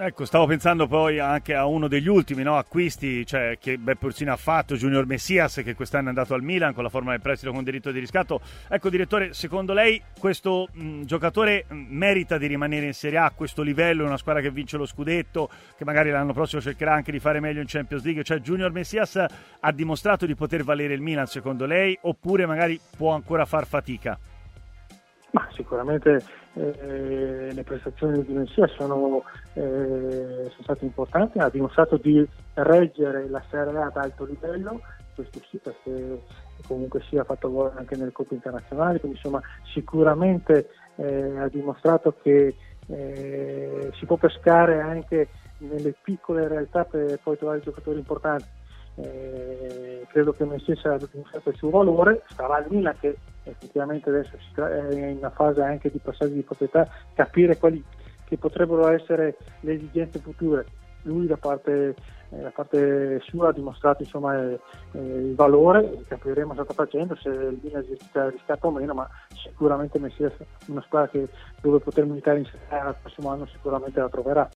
Ecco, stavo pensando poi anche a uno degli ultimi no, acquisti cioè, che Beppe Ursino ha fatto, Junior Messias, che quest'anno è andato al Milan con la forma del prestito con diritto di riscatto. Ecco, direttore, secondo lei questo mh, giocatore merita di rimanere in Serie A a questo livello, in una squadra che vince lo scudetto, che magari l'anno prossimo cercherà anche di fare meglio in Champions League? Cioè, Junior Messias ha dimostrato di poter valere il Milan, secondo lei, oppure magari può ancora far fatica? Ma sicuramente eh, le prestazioni di Messia sono, eh, sono, state importanti, ha dimostrato di reggere la Serie A ad alto livello, questo sì perché comunque si sì, ha fatto gol anche nel Coppa internazionale, quindi insomma sicuramente eh, ha dimostrato che eh, si può pescare anche nelle piccole realtà per poi trovare giocatori importanti. Eh, credo che Messi abbia dimostrato il suo valore, sarà il Milan che effettivamente adesso è in una fase anche di passaggio di proprietà, capire quali che potrebbero essere le esigenze future. Lui da parte, eh, da parte sua ha dimostrato insomma, eh, eh il valore, capiremo cosa sta facendo, se il Milan riscatta o meno, ma sicuramente Messi è una squadra che dove poter militare in Serie il prossimo anno sicuramente la troverà.